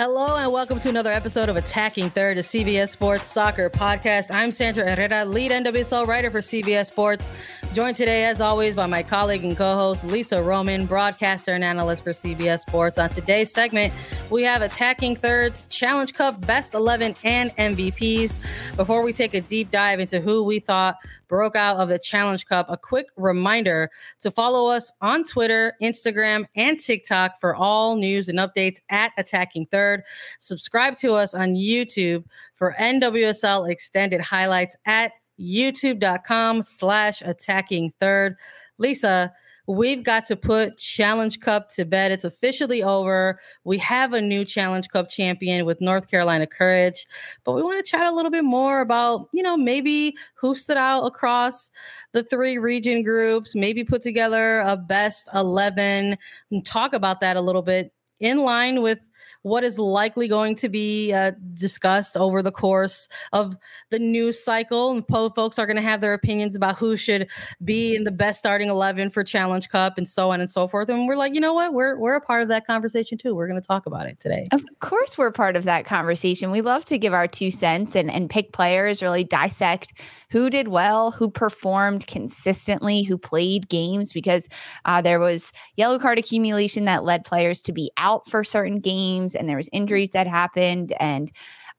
Hello and welcome to another episode of Attacking Third, a CBS Sports soccer podcast. I'm Sandra Herrera, lead NWSL writer for CBS Sports. Joined today, as always, by my colleague and co-host Lisa Roman, broadcaster and analyst for CBS Sports. On today's segment, we have Attacking Thirds, Challenge Cup, Best 11, and MVPs. Before we take a deep dive into who we thought broke out of the Challenge Cup, a quick reminder to follow us on Twitter, Instagram, and TikTok for all news and updates at Attacking Third. Subscribe to us on YouTube for NWSL extended highlights at youtube.com slash attacking third. Lisa, we've got to put Challenge Cup to bed. It's officially over. We have a new Challenge Cup champion with North Carolina Courage, but we want to chat a little bit more about, you know, maybe who stood out across the three region groups, maybe put together a best 11 and talk about that a little bit in line with what is likely going to be uh, discussed over the course of the news cycle. And po- folks are going to have their opinions about who should be in the best starting 11 for Challenge Cup and so on and so forth. And we're like, you know what? We're, we're a part of that conversation too. We're going to talk about it today. Of course, we're part of that conversation. We love to give our two cents and, and pick players, really dissect who did well, who performed consistently, who played games because uh, there was yellow card accumulation that led players to be out for certain games and there was injuries that happened and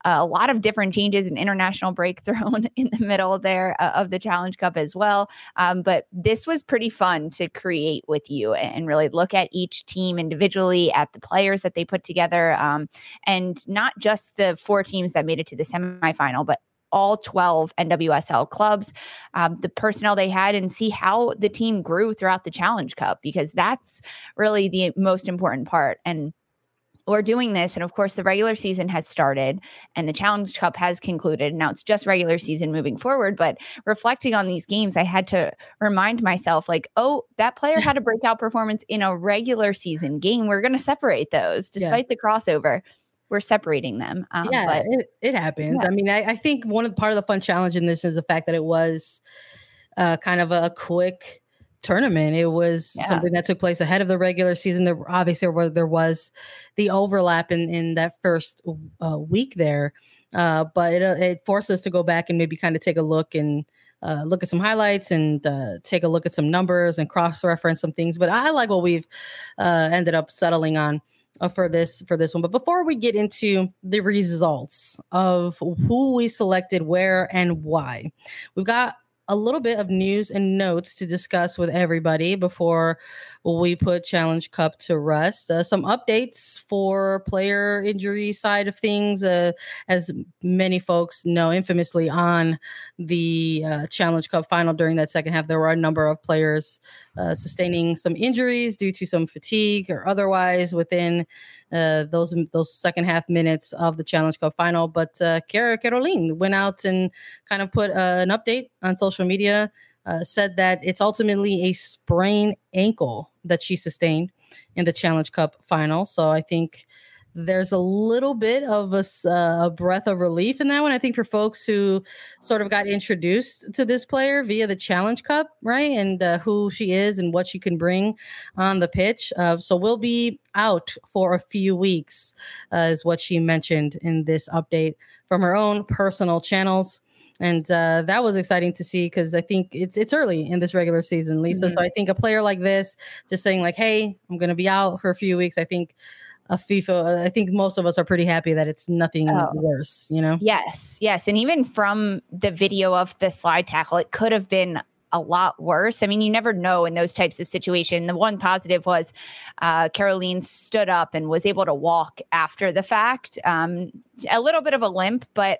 uh, a lot of different changes and international break thrown in the middle there uh, of the Challenge Cup as well. Um, but this was pretty fun to create with you and really look at each team individually, at the players that they put together, um, and not just the four teams that made it to the semifinal, but all 12 NWSL clubs, um, the personnel they had, and see how the team grew throughout the Challenge Cup, because that's really the most important part. And we're doing this. And of course, the regular season has started and the Challenge Cup has concluded. Now it's just regular season moving forward. But reflecting on these games, I had to remind myself, like, oh, that player had a breakout performance in a regular season game. We're going to separate those despite yeah. the crossover we're separating them. Um, yeah, but, it, it happens. Yeah. I mean, I, I, think one of the part of the fun challenge in this is the fact that it was uh, kind of a quick tournament. It was yeah. something that took place ahead of the regular season. There obviously there was, there was the overlap in in that first uh, week there, uh, but it, uh, it forced us to go back and maybe kind of take a look and. Uh, look at some highlights and uh, take a look at some numbers and cross reference some things. But I like what we've uh, ended up settling on uh, for this for this one. But before we get into the results of who we selected, where, and why, we've got a little bit of news and notes to discuss with everybody before we put Challenge Cup to rest. Uh, some updates for player injury side of things. Uh, as many folks know, infamously on the uh, Challenge Cup final during that second half, there were a number of players uh, sustaining some injuries due to some fatigue or otherwise within uh, those those second half minutes of the Challenge Cup final. But uh, Kerolin went out and kind of put uh, an update on social media uh, said that it's ultimately a sprained ankle that she sustained in the Challenge Cup final. So I think there's a little bit of a, uh, a, breath of relief in that one. I think for folks who sort of got introduced to this player via the Challenge Cup, right, and uh, who she is and what she can bring on the pitch. Uh, so we'll be out for a few weeks, uh, is what she mentioned in this update from her own personal channels and uh, that was exciting to see because I think it's it's early in this regular season, Lisa. Mm-hmm. So I think a player like this, just saying like, "Hey, I'm going to be out for a few weeks," I think a FIFA. I think most of us are pretty happy that it's nothing oh. worse, you know? Yes, yes. And even from the video of the slide tackle, it could have been a lot worse. I mean, you never know in those types of situations. The one positive was uh, Kerolin stood up and was able to walk after the fact. Um, a little bit of a limp, but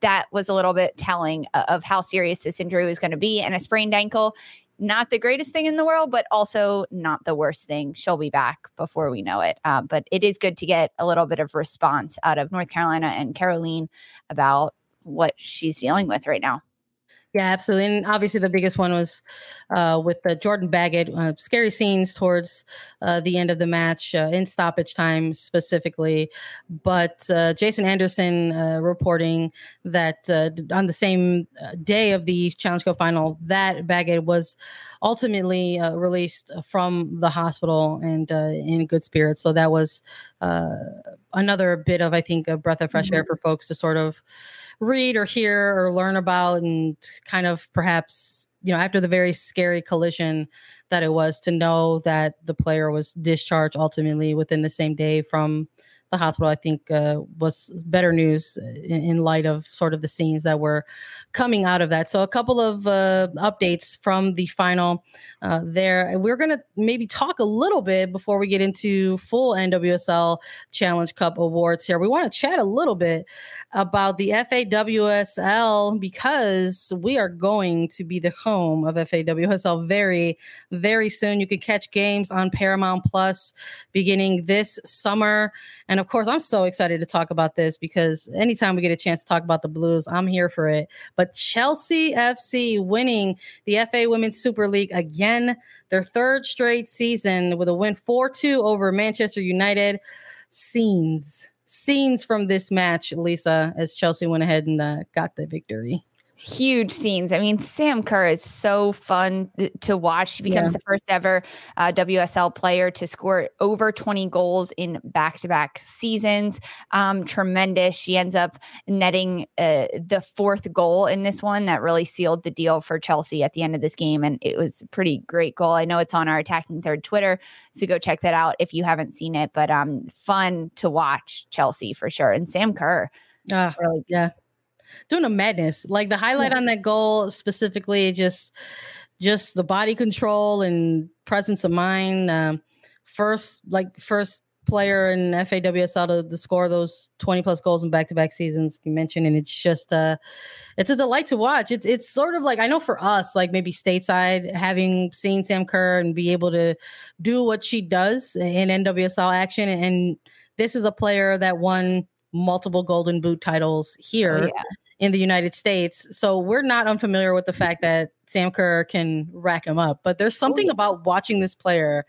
that was a little bit telling of how serious this injury was going to be. And a sprained ankle, not the greatest thing in the world, but also not the worst thing. She'll be back before we know it. Uh, but it is good to get a little bit of response out of North Carolina and Kerolin about what she's dealing with right now. Yeah, absolutely. And obviously, the biggest one was uh, with the Jordan Baggett. Uh, scary scenes towards uh, the end of the match uh, in stoppage time specifically. But uh, Jason Anderson uh, reporting that on the same day of the Challenge Cup final, that Baggett was ultimately released from the hospital and in good spirits. So that was another bit of, I think, a breath of fresh mm-hmm. air for folks to sort of read or hear or learn about and kind of perhaps you know after the very scary collision that it was to know that the player was discharged ultimately within the same day from the hospital, I think uh, was better news in, in, light of sort of the scenes that were coming out of that. So, a couple of uh, updates from the final uh, there. We're going to maybe talk a little bit before we get into full NWSL Challenge Cup awards here. We want to chat a little bit about the FAWSL because we are going to be the home of FAWSL very, very soon. You can catch games on Paramount Plus beginning this summer. And of course, I'm so excited to talk about this because anytime we get a chance to talk about the Blues, I'm here for it. But Chelsea FC winning the FA Women's Super League again, their third straight season with a win 4 2 over Manchester United. Scenes, scenes from this match, Lisa, as Chelsea went ahead and uh, got the victory huge scenes. I mean, Sam Kerr is so fun to watch. She becomes yeah. the first ever uh, WSL player to score over 20 goals in back to back seasons. Um, tremendous. She ends up netting uh, the fourth goal in this one that really sealed the deal for Chelsea at the end of this game. And it was a pretty great goal. I know it's on our Attacking Third Twitter. So go check that out if you haven't seen it. But um, fun to watch Chelsea for sure. And Sam Kerr. Uh, really, yeah, doing a madness. Like the highlight yeah. on that goal specifically, just just the body control and presence of mind. Um, first, like first player in FAWSL to, to, score those 20 plus goals in back-to-back seasons you mentioned and it's just uh it's a delight to watch it's it's sort of like I know for us like maybe stateside having seen Sam Kerr and be able to do what she does in NWSL action and this is a player that won multiple golden boot titles oh, here oh, yeah. in the United States. So we're not unfamiliar with the mm-hmm. fact that Sam Kerr can rack him up. But there's oh, something oh, yeah. about watching this player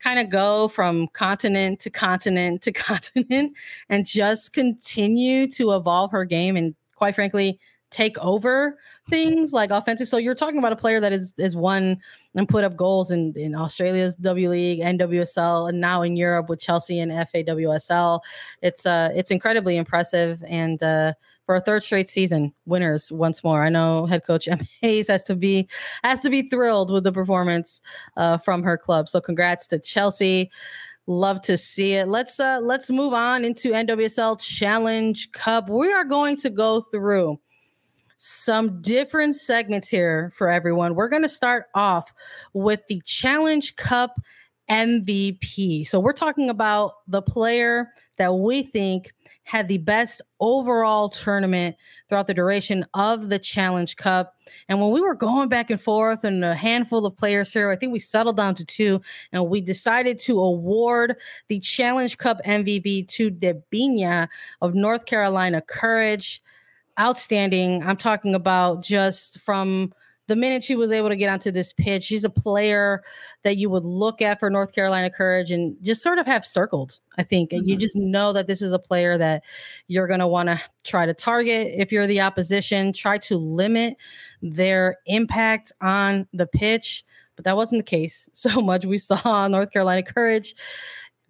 kind of go from continent to continent to continent and just continue to evolve her game and quite frankly take over things like offensive. So you're talking about a player that is is won and put up goals in, in Australia's W League, NWSL, and now in Europe with Chelsea and FAWSL. It's uh it's incredibly impressive and uh for a third straight season, winners once more. I know head coach Em Hayes has to be has to be thrilled with the performance uh, from her club. So congrats to Chelsea. Love to see it. Let's uh let's move on into NWSL Challenge Cup. We are going to go through some different segments here for everyone. We're going to start off with the Challenge Cup MVP. So we're talking about the player that we think had the best overall tournament throughout the duration of the Challenge Cup. And when we were going back and forth and a handful of players here, I think we settled down to two and we decided to award the Challenge Cup MVP to Debinha of North Carolina Courage outstanding. I'm talking about just from the minute she was able to get onto this pitch, she's a player that you would look at for North Carolina Courage and just sort of have circled. I think, and mm-hmm. you just know that this is a player that you're going to want to try to target if you're the opposition, try to limit their impact on the pitch. But that wasn't the case so much. We saw North Carolina Courage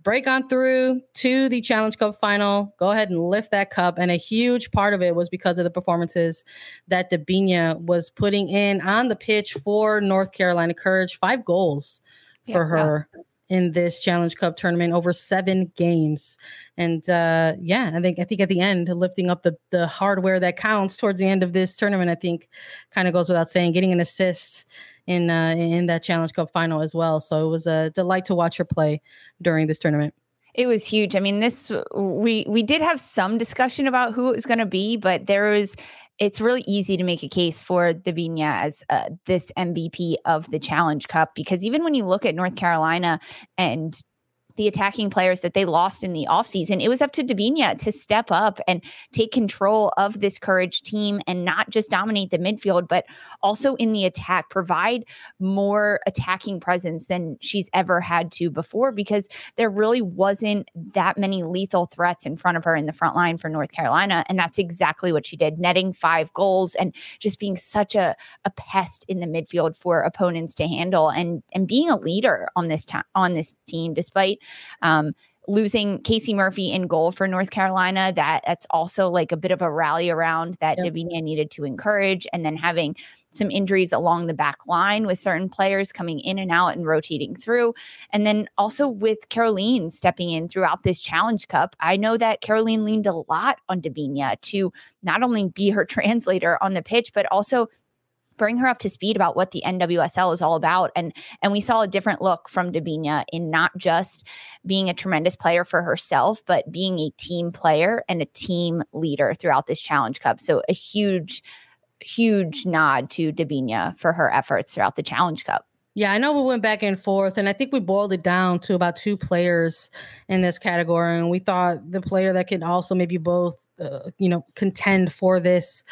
break on through to the Challenge Cup final, go ahead and lift that cup. And a huge part of it was because of the performances that Debinha was putting in on the pitch for North Carolina Courage. Five goals for yeah, her in this Challenge Cup tournament over seven games. And uh, yeah, I think I think at the end, lifting up the the hardware that counts towards the end of this tournament, I think kind of goes without saying. Getting an assist in uh, in that Challenge Cup final as well. So it was a delight to watch her play during this tournament. It was huge. I mean, this we we did have some discussion about who it was going to be, but there was it's really easy to make a case for Debinha as uh, this MVP of the Challenge Cup because even when you look at North Carolina and the attacking players that they lost in the offseason, it was up to Debinha to step up and take control of this courage team and not just dominate the midfield, but also in the attack, provide more attacking presence than she's ever had to before because there really wasn't that many lethal threats in front of her in the front line for North Carolina. And that's exactly what she did, netting five goals and just being such a, a pest in the midfield for opponents to handle and and being a leader on this time on this team, despite um, losing Casey Murphy in goal for North Carolina, that that's also like a bit of a rally around that yep. Debinha needed to encourage, and then having some injuries along the back line with certain players coming in and out and rotating through. And then also with Kerolin stepping in throughout this Challenge Cup. I know that Kerolin leaned a lot on Debinha to not only be her translator on the pitch, but also bring her up to speed about what the NWSL is all about. And and we saw a different look from Debinha in not just being a tremendous player for herself, but being a team player and a team leader throughout this Challenge Cup. So a huge, huge nod to Debinha for her efforts throughout the Challenge Cup. Yeah, I know we went back and forth, and I think we boiled it down to about two players in this category. And we thought the player that can also maybe both uh, you know contend for this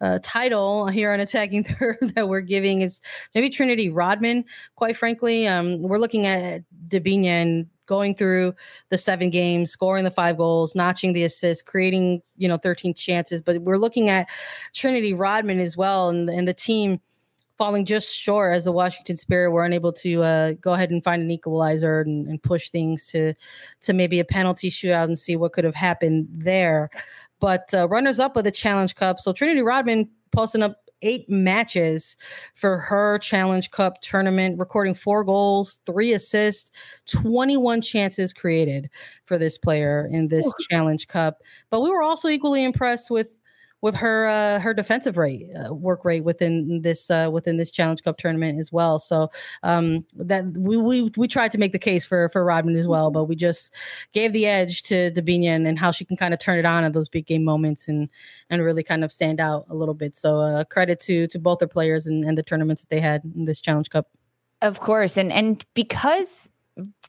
uh, title here on attacking third that we're giving is maybe Trinity Rodman. Quite frankly, um, we're looking at Debinha and going through the seven games, scoring the five goals, notching the assists, creating you know 13 chances. But we're looking at Trinity Rodman as well, and, and the team falling just short as the Washington Spirit were unable to uh, go ahead and find an equalizer and, and, push things to to maybe a penalty shootout and see what could have happened there but uh, runners up of the Challenge Cup. So Trinity Rodman posting up eight matches for her Challenge Cup tournament, recording four goals, three assists, 21 chances created for this player in this Ooh. Challenge Cup. But we were also equally impressed with with her uh, her defensive rate uh, work rate within this uh, within this Challenge Cup tournament as well. So um, that we, we we tried to make the case for for Rodman as well, but we just gave the edge to Debinha and, and how she can kind of turn it on at those big game moments and and really kind of stand out a little bit. So uh, credit to to both their players and, and the tournaments that they had in this Challenge Cup. Of course, and and because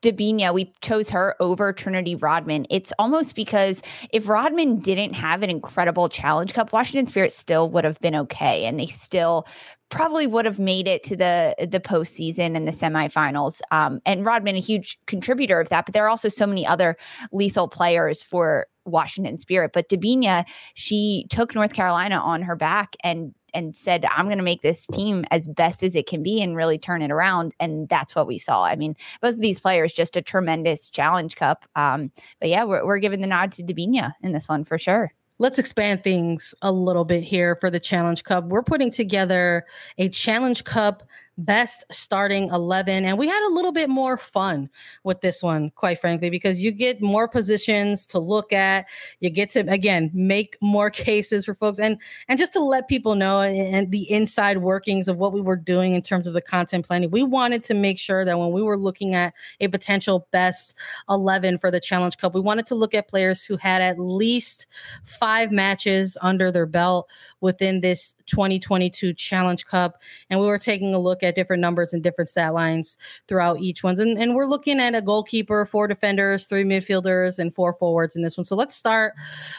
Debinha, we chose her over Trinity Rodman. It's almost because if Rodman didn't have an incredible Challenge Cup, Washington Spirit still would have been okay, and they still probably would have made it to the the postseason and the semifinals. Um, and Rodman, a huge contributor of that, but there are also so many other lethal players for Washington Spirit. But Debinha, she took North Carolina on her back and and said, I'm going to make this team as best as it can be and really turn it around. And that's what we saw. I mean, both of these players, just a tremendous challenge cup. Um, but yeah, we're, we're giving the nod to Debinha in this one for sure. Let's expand things a little bit here for the Challenge Cup. We're putting together a Challenge Cup best starting 11 and we had a little bit more fun with this one quite frankly because you get more positions to look at. You get to again make more cases for folks and and just to let people know and the inside workings of what we were doing in terms of the content planning we wanted to make sure that when we were looking at a potential best 11 for the challenge cup we wanted to look at players who had at least 5 matches under their belt within this 2022 challenge cup and we were taking a look at different numbers and different stat lines throughout each ones. And, and we're looking at a goalkeeper, four defenders, three midfielders, and four forwards in this one. So let's start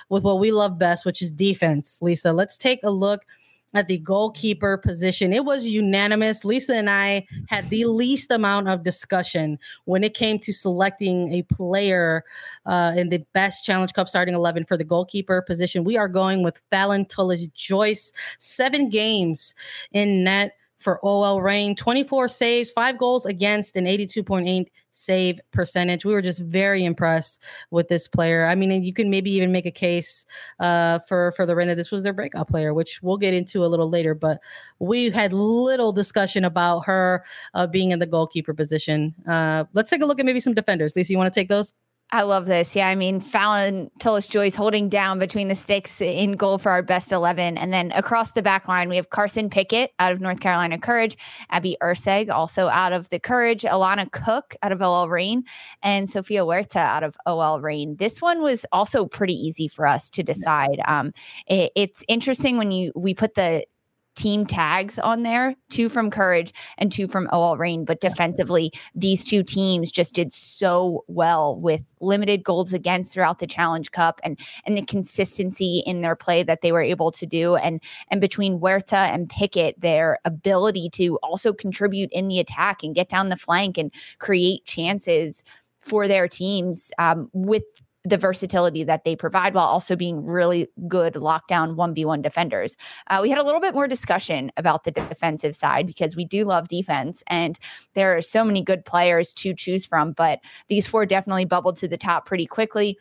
with what we love best, which is defense. Lisa, let's take a look at the goalkeeper position. It was unanimous. Lisa and I had the least amount of discussion when it came to selecting a player uh, in the best Challenge Cup starting 11 for the goalkeeper position. We are going with Phallon Tullis Joyce, seven games in net for OL Reign 24 saves, five goals against, an 82.8 save percentage. We were just very impressed with this player. I mean, you can maybe even make a case uh, for for the Reign that this was their breakout player, which we'll get into a little later. But we had little discussion about her uh, being in the goalkeeper position. Uh, let's take a look at maybe some defenders. Lisa, you want to take those? I love this. Yeah, I mean, Phallon Tullis Joyce holding down between the sticks in goal for our best 11. And then across the back line, we have Carson Pickett out of North Carolina Courage, Abby Erceg also out of the Courage, Alana Cook out of OL Reign, and Sofia Huerta out of OL Reign. This one was also pretty easy for us to decide. Um, it, it's interesting when you we put the team tags on there, two from Courage and two from OL Reign. But defensively, these two teams just did so well with limited goals against throughout the Challenge Cup and and the consistency in their play that they were able to do. And and between Huerta and Pickett, their ability to also contribute in the attack and get down the flank and create chances for their teams um, with the versatility that they provide while also being really good lockdown 1v1 defenders. Uh, we had a little bit more discussion about the defensive side because we do love defense and there are so many good players to choose from, but these four definitely bubbled to the top pretty quickly.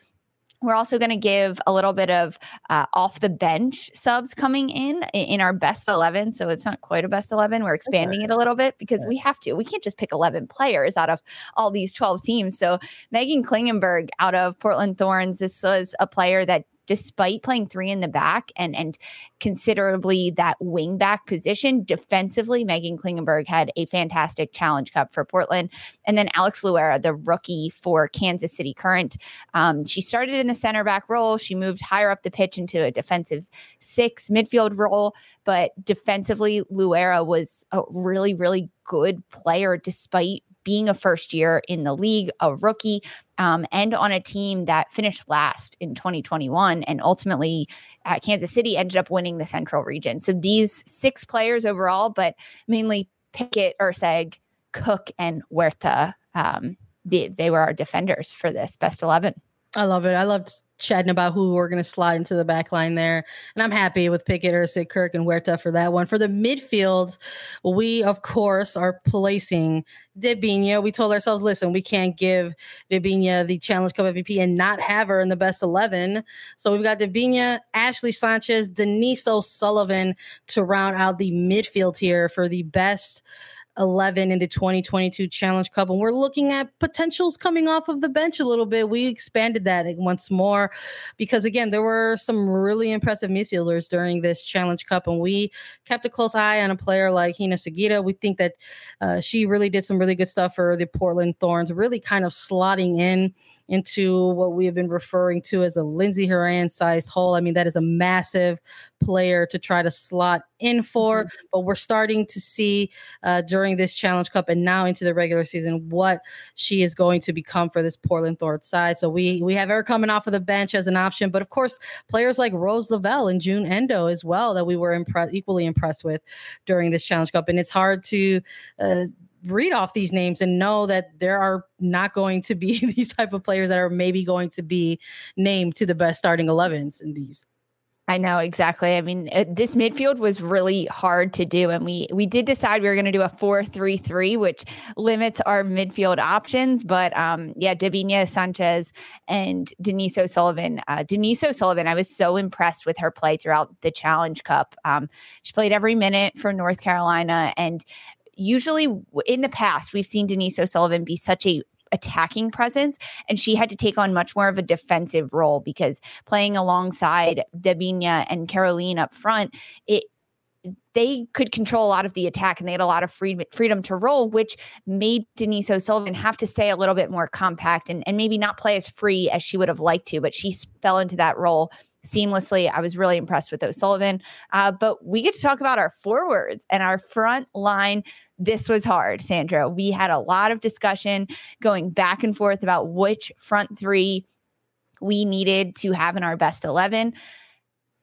We're also going to give a little bit of uh, off the bench subs coming in in our best 11. So it's not quite a best 11. We're expanding it a little bit because we have to. We can't just pick 11 players out of all these 12 teams. So Meghan Klingenberg out of Portland Thorns, this was a player that despite playing three in the back and and considerably that wing back position defensively, Meghan Klingenberg had a fantastic challenge cup for Portland. And then Alex Loera, the rookie for Kansas City Current, um, she started in the center back role. She moved higher up the pitch into a defensive six midfield role. But defensively, Loera was a really, really good player despite being a first year in the league, a rookie, um, and on a team that finished last in 2021. And ultimately, uh, Kansas City ended up winning the Central region. So these six players overall, but mainly Pickett, Erceg, Cook, and Huerta, um, they, they were our defenders for this best 11. I love it. I loved chatting about who we're going to slide into the back line there. And I'm happy with Pickett, Erceg, Cook, and Huerta for that one. For the midfield, we, of course, are placing Debinha. We told ourselves, listen, we can't give Debinha the Challenge Cup MVP and not have her in the best 11. So we've got Debinha, Ashley Sanchez, Denise O'Sullivan to round out the midfield here for the best – 11 in the 2022 Challenge Cup. And we're looking at potentials coming off of the bench a little bit. We expanded that once more because, again, there were some really impressive midfielders during this Challenge Cup. And we kept a close eye on a player like Hina Sugita. We think that uh, she really did some really good stuff for the Portland Thorns, really kind of slotting in into what we have been referring to as a Lindsey Horan sized hole. I mean, that is a massive player to try to slot in for, mm-hmm. but we're starting to see uh, during this Challenge Cup and now into the regular season what she is going to become for this Portland Thorns side. So we we have her coming off of the bench as an option, but of course, players like Rose Lavelle and Jun Endo as well that we were impressed equally impressed with during this Challenge Cup. And it's hard to uh, read off these names and know that there are not going to be these type of players that are maybe going to be named to the best starting 11s in these I know exactly. I mean, it, this midfield was really hard to do, and we we did decide we were going to do a four-three-three, which limits our midfield options. But um, yeah, Debinha Sanchez and Denise O'Sullivan. Uh, Denise O'Sullivan, I was so impressed with her play throughout the Challenge Cup. Um, she played every minute for North Carolina, and usually in the past, we've seen Denise O'Sullivan be such a attacking presence and she had to take on much more of a defensive role because playing alongside Debinha and Kerolin up front, it they could control a lot of the attack and they had a lot of free, freedom to roll, which made Denise O'Sullivan have to stay a little bit more compact and, and maybe not play as free as she would have liked to, but she fell into that role seamlessly. I was really impressed with O'Sullivan. Uh, but we get to talk about our forwards and our front line this was hard, Sandra. We had a lot of discussion going back and forth about which front three we needed to have in our best 11.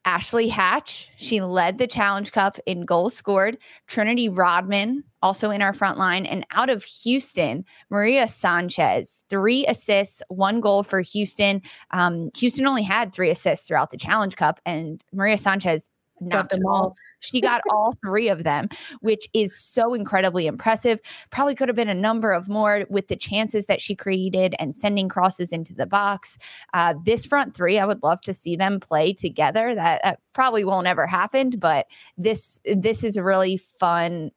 Ashley Hatch, she led the Challenge Cup in goals scored. Trinity Rodman, also in our front line. And out of Houston, Maria Sanchez, three assists, one goal for Houston. Um, Houston only had three assists throughout the Challenge Cup, and Maria Sanchez knocked them all. She got all three of them, which is so incredibly impressive. Probably could have been a number of more with the chances that she created and sending crosses into the box. Uh, this front three, I would love to see them play together. That, that probably won't ever happen, but this this is a really fun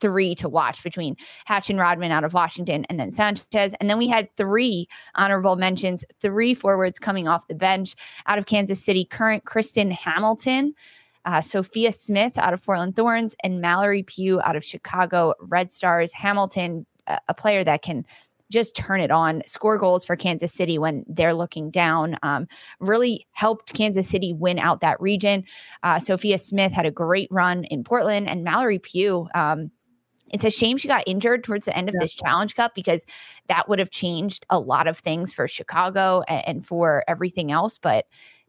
three to watch between Hatch and Rodman out of Washington and then Sanchez. And then we had three honorable mentions, three forwards coming off the bench out of Kansas City, current Kristen Hamilton. Uh, Sophia Smith out of Portland Thorns and Mallory Pugh out of Chicago Red Stars. Hamilton, a player that can just turn it on, score goals for Kansas City when they're looking down. Um, really helped Kansas City win out that region. Uh, Sophia Smith had a great run in Portland, and Mallory Pugh. Um, it's a shame she got injured towards the end of yeah. this Challenge Cup because that would have changed a lot of things for Chicago and, and for everything else. But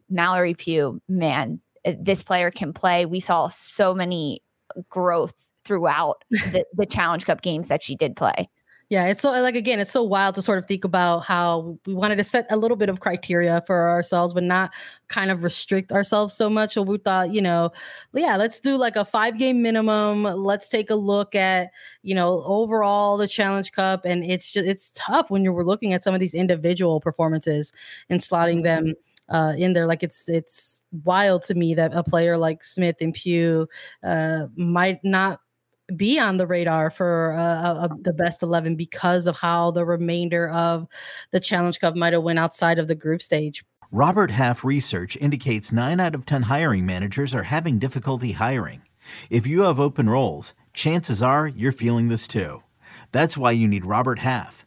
Mallory Pugh, man, this player can play. We saw so many growth throughout the, the Challenge Cup games that she did play. Yeah, it's so like again, it's so wild to sort of think about how we wanted to set a little bit of criteria for ourselves, but not kind of restrict ourselves so much. So we thought, you know, yeah, let's do like a five game minimum. Let's take a look at, you know, overall the Challenge Cup, and it's just it's tough when you're looking at some of these individual performances and slotting mm-hmm. them uh, in there. Like it's it's wild to me that a player like Smith and Pugh uh, might not be on the radar for uh, the best 11 because of how the remainder of the Challenge Cup might have went outside of the group stage. Robert Half research indicates 9 out of 10 hiring managers are having difficulty hiring. If you have open roles, chances are you're feeling this too. That's why you need Robert Half.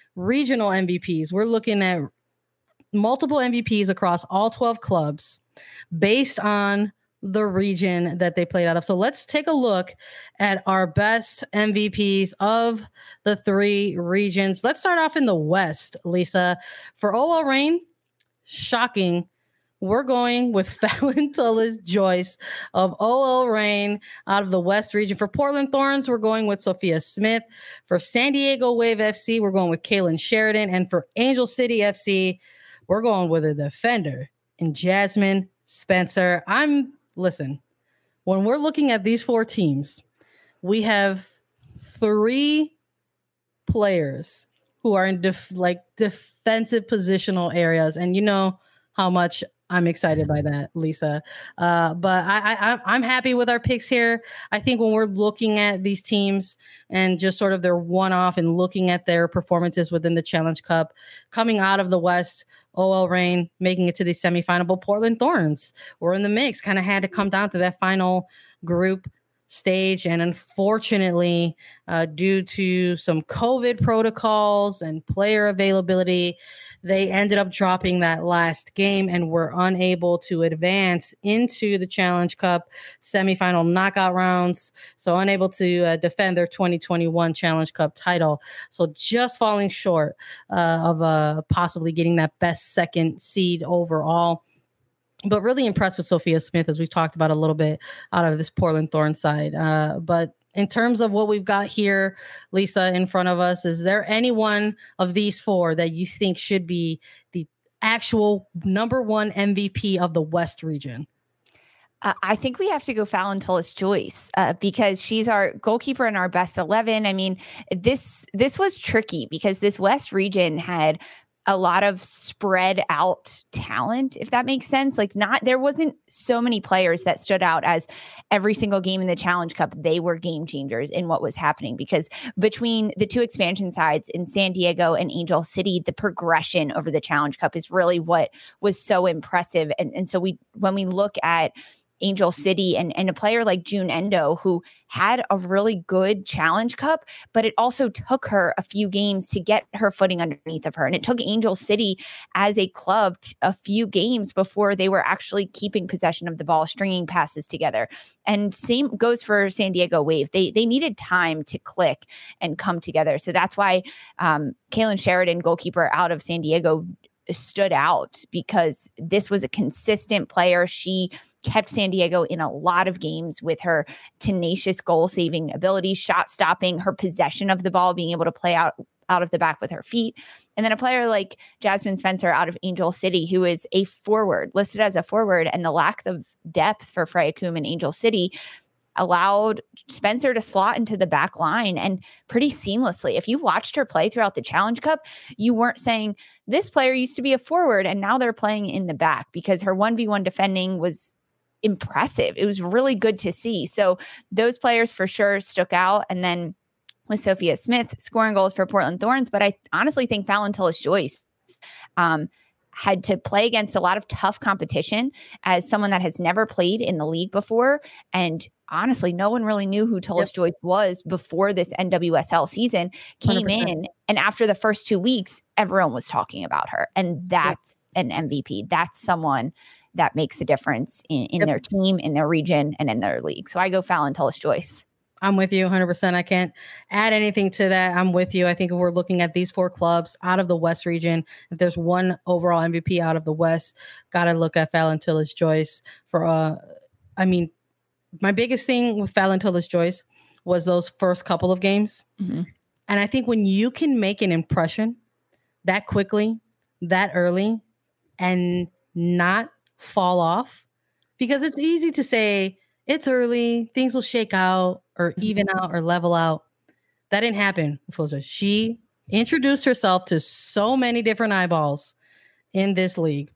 regional MVPs. We're looking at multiple MVPs across all 12 clubs based on the region that they played out of. So let's take a look at our best MVPs of the three regions. Let's start off in the West, Lisa. For OL Reign, shocking. We're going with Phallon Tullis Joyce of OL Reign out of the West region. For Portland Thorns, we're going with Sophia Smith. For San Diego Wave FC, we're going with Kailen Sheridan. And for Angel City FC, we're going with a defender and Jasmyne Spencer. I'm listen, when we're looking at these four teams, we have three players who are in def- like defensive positional areas, and you know how much I'm excited by that, Lisa. Uh, but I, I, I'm happy with our picks here. I think when we're looking at these teams and just sort of their one off and looking at their performances within the Challenge Cup, coming out of the West, OL Reign making it to the semifinal, but Portland Thorns were in the mix. Kind of had to come down to that final group stage. And unfortunately, uh, due to some COVID protocols and player availability, they ended up dropping that last game and were unable to advance into the Challenge Cup semifinal knockout rounds. So, unable to uh, defend their 2021 Challenge Cup title. So, just falling short uh, of uh, possibly getting that best second seed overall but really impressed with Sophia Smith, as we've talked about a little bit out of this Portland Thorn side. Uh, but in terms of what we've got here, Lisa, in front of us, is there any one of these four that you think should be the actual number one MVP of the West region? Uh, I think we have to go Phallon Tullis Joyce uh, because she's our goalkeeper in our best eleven. I mean, this this was tricky because this West region had a lot of spread out talent, if that makes sense. Like, not there wasn't so many players that stood out as every single game in the Challenge Cup, they were game changers in what was happening. Because between the two expansion sides in San Diego and Angel City, the progression over the Challenge Cup is really what was so impressive. And, and so we, when we look at, Angel City and, and a player like Jun Endo, who had a really good challenge cup, but it also took her a few games to get her footing underneath of her. And it took Angel City as a club t- a few games before they were actually keeping possession of the ball, stringing passes together. And same goes for San Diego Wave. They they needed time to click and come together. So that's why um, Kailen Sheridan, goalkeeper out of San Diego, stood out because this was a consistent player. She kept San Diego in a lot of games with her tenacious goal saving ability, shot stopping, her possession of the ball, being able to play out out of the back with her feet. And then a player like Jasmyne Spencer out of Angel City, who is a forward, listed as a forward, and the lack of depth for Freya Coombe in Angel City allowed Spencer to slot into the back line and pretty seamlessly. If you watched her play throughout the Challenge Cup, you weren't saying this player used to be a forward and now they're playing in the back because her 1v1 defending was impressive. It was really good to see. So those players for sure stuck out. And then with Sophia Smith scoring goals for Portland Thorns, but I honestly think Phallon Tullis Joyce um, had to play against a lot of tough competition as someone that has never played in the league before. And honestly, no one really knew who Tullis yep. Joyce was before this NWSL season came 100%. in. And after the first two weeks, everyone was talking about her. And that's yep. an MVP. That's someone that makes a difference in, in yep. their team, in their region, and in their league. So I go Phallon Tullis Joyce. I'm with you 100%. I can't add anything to that. I'm with you. I think if we're looking at these four clubs out of the West region, if there's one overall MVP out of the West, got to look at Phallon Tullis Joyce for, uh, I mean, my biggest thing with Phallon Tullis Joyce was those first couple of games. Mm-hmm. And I think when you can make an impression that quickly, that early, and not fall off, because it's easy to say, it's early, things will shake out or mm-hmm. even out or level out. That didn't happen. She introduced herself to so many different eyeballs in this league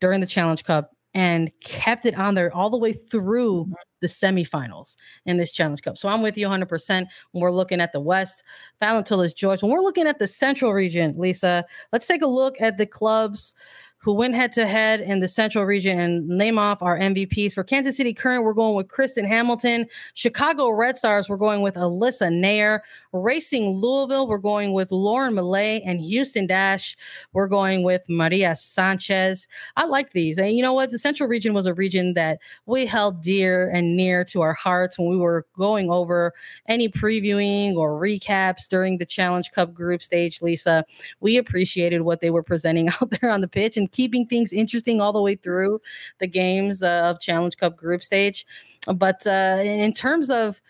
during the Challenge Cup and kept it on there all the way through mm-hmm. the semifinals in this Challenge Cup. So I'm with you 100% when we're looking at the West. Phallon Tullis Joyce. When we're looking at the Central region, Lisa, let's take a look at the clubs who went head to head in the Central region and name off our MVPs. For Kansas City Current, we're going with Kristen Hamilton. Chicago Red Stars, we're going with Alyssa Naeher. Racing Louisville, we're going with Lauren Milliet. And Houston Dash, we're going with Maria Sanchez. I like these. And you know what? The Central region was a region that we held dear and near to our hearts when we were going over any previewing or recaps during the Challenge Cup group stage, Lisa. We appreciated what they were presenting out there on the pitch and keeping things interesting all the way through the games uh, of Challenge Cup group stage. But uh, in terms of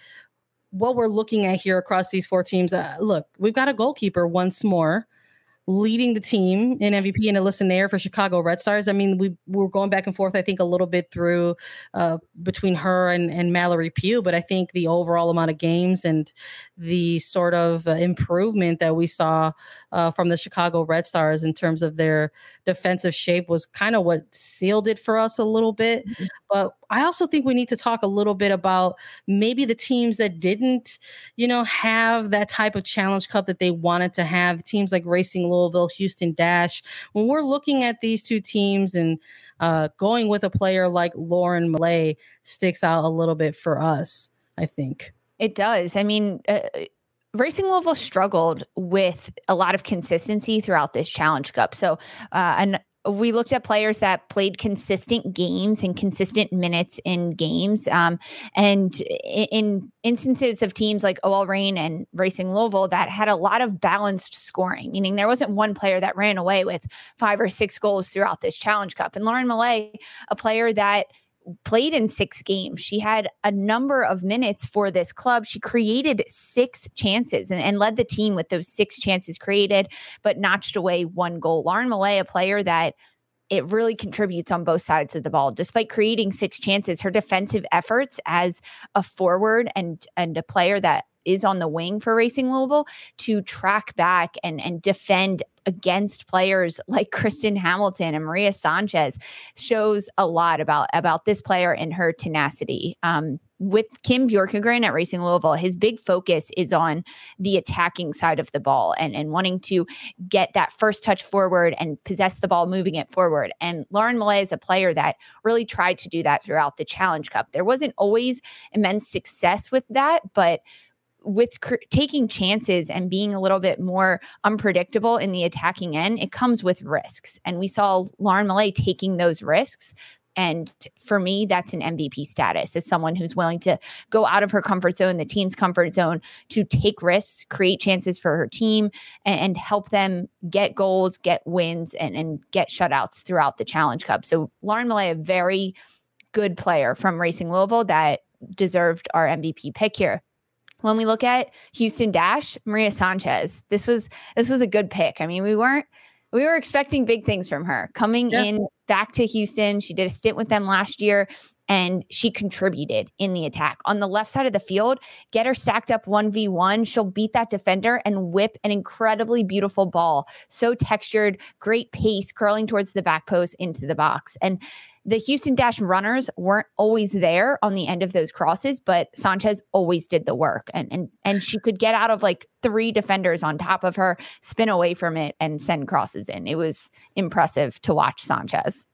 what we're looking at here across these four teams, uh, look, we've got a goalkeeper once more leading the team in MVP and Alyssa Naeher for Chicago Red Stars. I mean, we were going back and forth, I think, a little bit through uh, between her and, and Mallory Pugh, but I think the overall amount of games and the sort of uh, improvement that we saw uh, from the Chicago Red Stars in terms of their defensive shape was kind of what sealed it for us a little bit. Mm-hmm. But I also think we need to talk a little bit about maybe the teams that didn't, you know, have that type of challenge cup that they wanted to have. Teams like Racing Louisville, Houston Dash. When we're looking at these two teams and uh, going with a player like Lauren Milliet sticks out a little bit for us, I think. It does. I mean, uh, Racing Louisville struggled with a lot of consistency throughout this Challenge Cup. So, uh, and we looked at players that played consistent games and consistent minutes in games. Um, and in, in, instances of teams like OL Reign and Racing Louisville that had a lot of balanced scoring, meaning there wasn't one player that ran away with five or six goals throughout this Challenge Cup. And Lauren Milliet, a player that played in six games. She had a number of minutes for this club. She created six chances and, and led the team with those six chances created, but notched away one goal. Lauren Milliet, a player that it really contributes on both sides of the ball. Despite creating six chances, her defensive efforts as a forward and and a player that is on the wing for Racing Louisville to track back and and defend against players like Kristen Hamilton and Maria Sanchez shows a lot about about this player and her tenacity. Um, with Kim Bjorkegren at Racing Louisville, his big focus is on the attacking side of the ball and, and wanting to get that first touch forward and possess the ball, moving it forward. And Lauren Milliet is a player that really tried to do that throughout the Challenge Cup. There wasn't always immense success with that, but with cr- taking chances and being a little bit more unpredictable in the attacking end, it comes with risks. And we saw Lauren Milliet taking those risks. And for me, that's an MVP status as someone who's willing to go out of her comfort zone, the team's comfort zone, to take risks, create chances for her team, and, and help them get goals, get wins, and, and get shutouts throughout the Challenge Cup. So Lauren Milliet, a very good player from Racing Louisville that deserved our MVP pick here when we look at Houston Dash, Maria Sanchez, this was this was a good pick. I mean, we weren't we were expecting big things from her coming yeah. in back to Houston. She did a stint with them last year and she contributed in the attack. On the left side of the field, get her stacked up 1v1. She'll beat that defender and whip an incredibly beautiful ball. So textured, great pace, curling towards the back post into the box. And the Houston Dash runners weren't always there on the end of those crosses, but Sanchez always did the work and and and she could get out of like three defenders on top of her, spin away from it and send crosses in. It was impressive to watch Sanchez.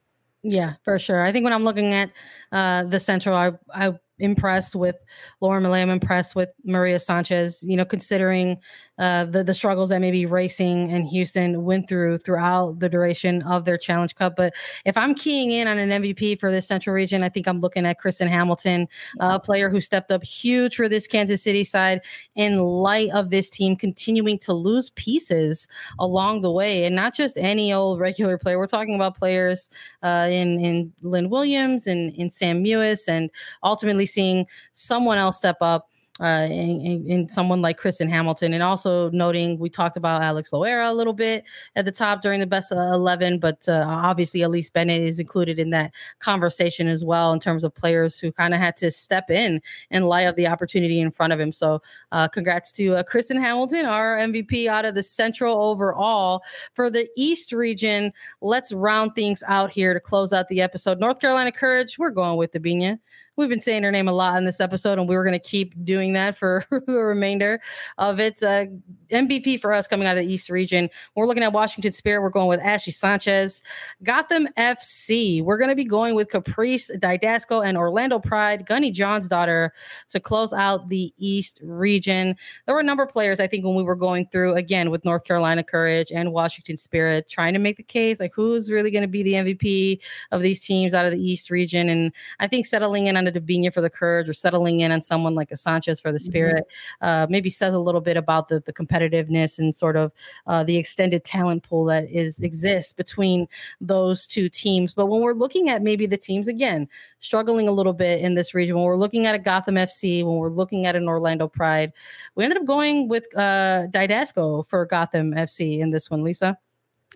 Yeah, for sure. I think when I'm looking at uh, the Central, I I impressed with Lauren Milliet. I'm impressed with Maria Sanchez. You know, considering uh, the the struggles that maybe Racing and Houston went through throughout the duration of their Challenge Cup. But if I'm keying in on an MVP for this Central region, I think I'm looking at Kristen Hamilton, a player who stepped up huge for this Kansas City side in light of this team continuing to lose pieces along the way, and not just any old regular player. We're talking about players uh, in in Lynn Williams and in Sam Mewis, and ultimately seeing someone else step up uh, in, in, someone like Kristen Hamilton, and also noting we talked about Alex Loera a little bit at the top during the best 11, but uh, obviously Elyse Bennett is included in that conversation as well in terms of players who kind of had to step in in light of the opportunity in front of him. So, uh, congrats to uh, Kristen Hamilton, our MVP out of the Central overall for the East region. Let's round things out here to close out the episode. North Carolina Courage, we're going with the Debinha. We've been saying her name a lot in this episode, and we were going to keep doing that for the remainder of it. Uh, MVP for us coming out of the East region. We're looking at Washington Spirit. We're going with Ashley Sanchez. Gotham FC. We're going to be going with Caprice Dydasco and Orlando Pride, Gunny Jonsdottir, to close out the East region. There were a number of players, I think, when we were going through again with North Carolina Courage and Washington Spirit, trying to make the case like who's really going to be the MVP of these teams out of the East region. And I think settling in on a Debinha for the Courage or settling in on someone like a Sanchez for the mm-hmm. Spirit mm-hmm. uh, maybe says a little bit about the, the competitiveness and sort of uh, the extended talent pool that is exists between those two teams. But when we're looking at maybe the teams again struggling a little bit in this region, when we're looking at a Gotham FC, when we're looking at an Orlando Pride, we ended up going with uh, Dydasco for Gotham FC in this one, Lisa.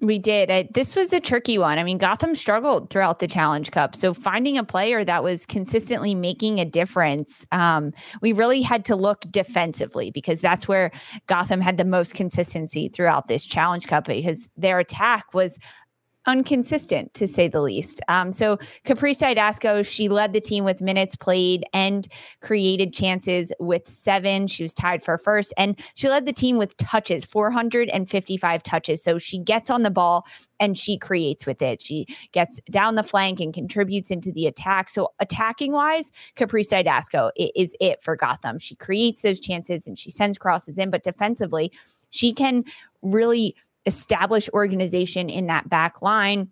We did. I, this was a tricky one. I mean, Gotham struggled throughout the Challenge Cup. So finding a player that was consistently making a difference, um, we really had to look defensively because that's where Gotham had the most consistency throughout this Challenge Cup because their attack was inconsistent to say the least. Um, so Caprice Dydasco, she led the team with minutes played and created chances with seven. She was tied for first, and she led the team with touches, 455 touches. So she gets on the ball and she creates with it. She gets down the flank and contributes into the attack. So attacking wise, Caprice Dydasco is it for Gotham. She creates those chances and she sends crosses in, but defensively, she can really established organization in that back line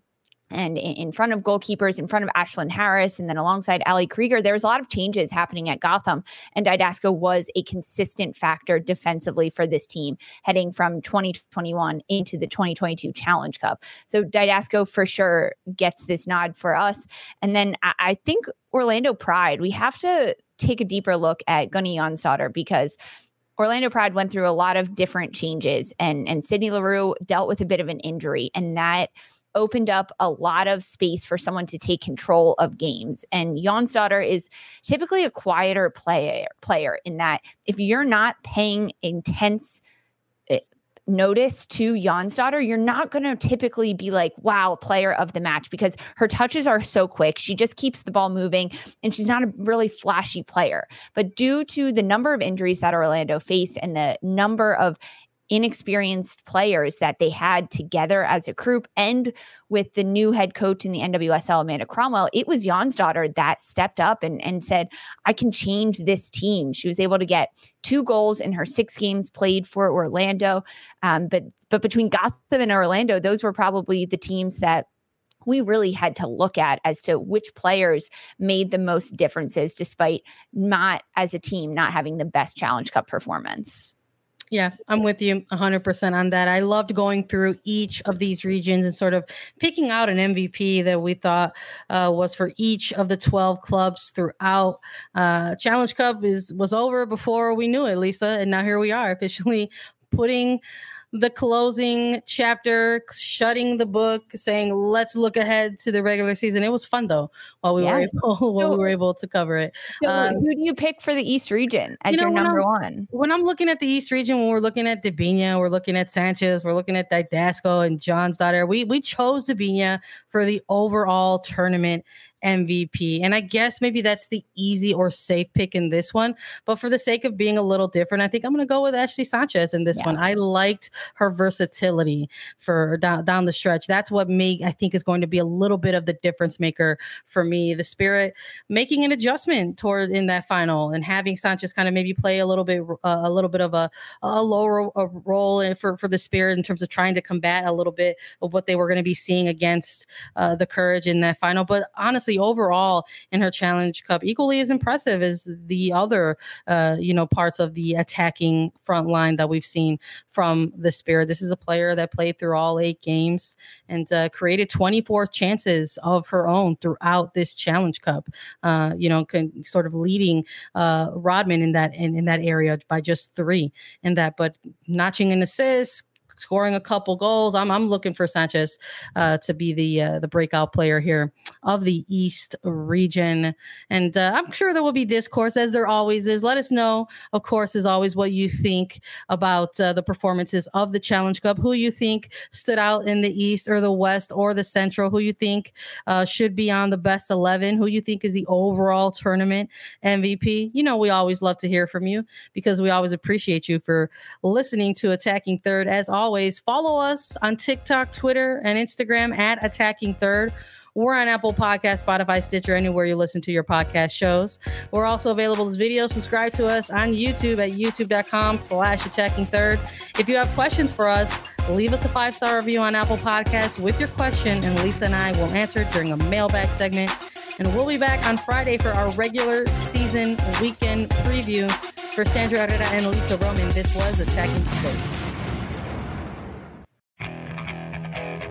and in front of goalkeepers, in front of Ashlyn Harris, and then alongside Ali Krieger, there was a lot of changes happening at Gotham. And Dydasco was a consistent factor defensively for this team heading from 2021 into the 2022 Challenge Cup. So Dydasco for sure gets this nod for us. And then I, think Orlando Pride, we have to take a deeper look at Gunny Jonsdottir because Orlando Pride went through a lot of different changes, and and Sydney Leroux dealt with a bit of an injury, and that opened up a lot of space for someone to take control of games. And Jonsdottir is typically a quieter player player in that if you're not paying intense eh, notice to Jonsdottir, you're not going to typically be like, wow, player of the match because her touches are so quick. She just keeps the ball moving and she's not a really flashy player. But due to the number of injuries that Orlando faced and the number of inexperienced players that they had together as a group and with the new head coach in the NWSL, Amanda Cromwell, it was Jonsdottir that stepped up and, and said, I can change this team. She was able to get two goals in her six games played for Orlando. Um, but but between Gotham and Orlando, those were probably the teams that we really had to look at as to which players made the most differences despite not as a team not having the best challenge cup performance yeah, I'm with you 100% on that. I loved going through each of these regions and sort of picking out an MVP that we thought uh, was for each of the 12 clubs throughout. Uh, Challenge Cup is was over before we knew it, Lisa, and now here we are officially putting the closing chapter, shutting the book, saying, "Let's look ahead to the regular season." It was fun though, while we yes. were able while so, we were able to cover it. So, um, who do you pick for the East region as you know, your number one? When I'm looking at the East region, when we're looking at Debinha, we're looking at Sanchez, we're looking at Dydasco and Jonsdottir. We we chose Debinha for the overall tournament MVP. And I guess maybe that's the easy or safe pick in this one. But for the sake of being a little different, I think I'm going to go with Ashley Sanchez in this yeah. one. I liked her versatility for down, down the stretch. That's what me I think is going to be a little bit of the difference maker for me. The spirit making an adjustment toward in that final and having Sanchez kind of maybe play a little bit uh, a little bit of a, a lower a role in, for for the spirit in terms of trying to combat a little bit of what they were going to be seeing against uh, the courage in that final. But honestly, overall in her Challenge Cup equally as impressive as the other, uh, you know, parts of the attacking front line that we've seen from the Spirit. This is a player that played through all eight games and uh, created 24 chances of her own throughout this Challenge Cup. Uh, you know, can, sort of leading uh, Rodman in that in, in that area by just three in that, but notching an assist, scoring a couple goals. I'm I'm looking for Sanchez uh, to be the uh, the breakout player here of the East region, and uh, I'm sure there will be discourse as there always is. Let us know, of course, as always, what you think about uh, the performances of the Challenge Cup. Who you think stood out in the East or the West or the Central? Who you think uh, should be on the best eleven? Who you think is the overall tournament MVP? You know, we always love to hear from you because we always appreciate you for listening to Attacking Third as always always, follow us on TikTok, Twitter, and Instagram at Attacking Third. We're on Apple Podcast, Spotify, Stitcher, anywhere you listen to your podcast shows. We're also available as video. Subscribe to us on YouTube at youtube.com slash attacking third. If you have questions for us, leave us a five-star review on Apple Podcasts with your question, and Lisa and I will answer it during a mailbag segment. And we'll be back on Friday for our regular season weekend preview. For Sandra Herrera and Lisa Roman, this was Attacking Third.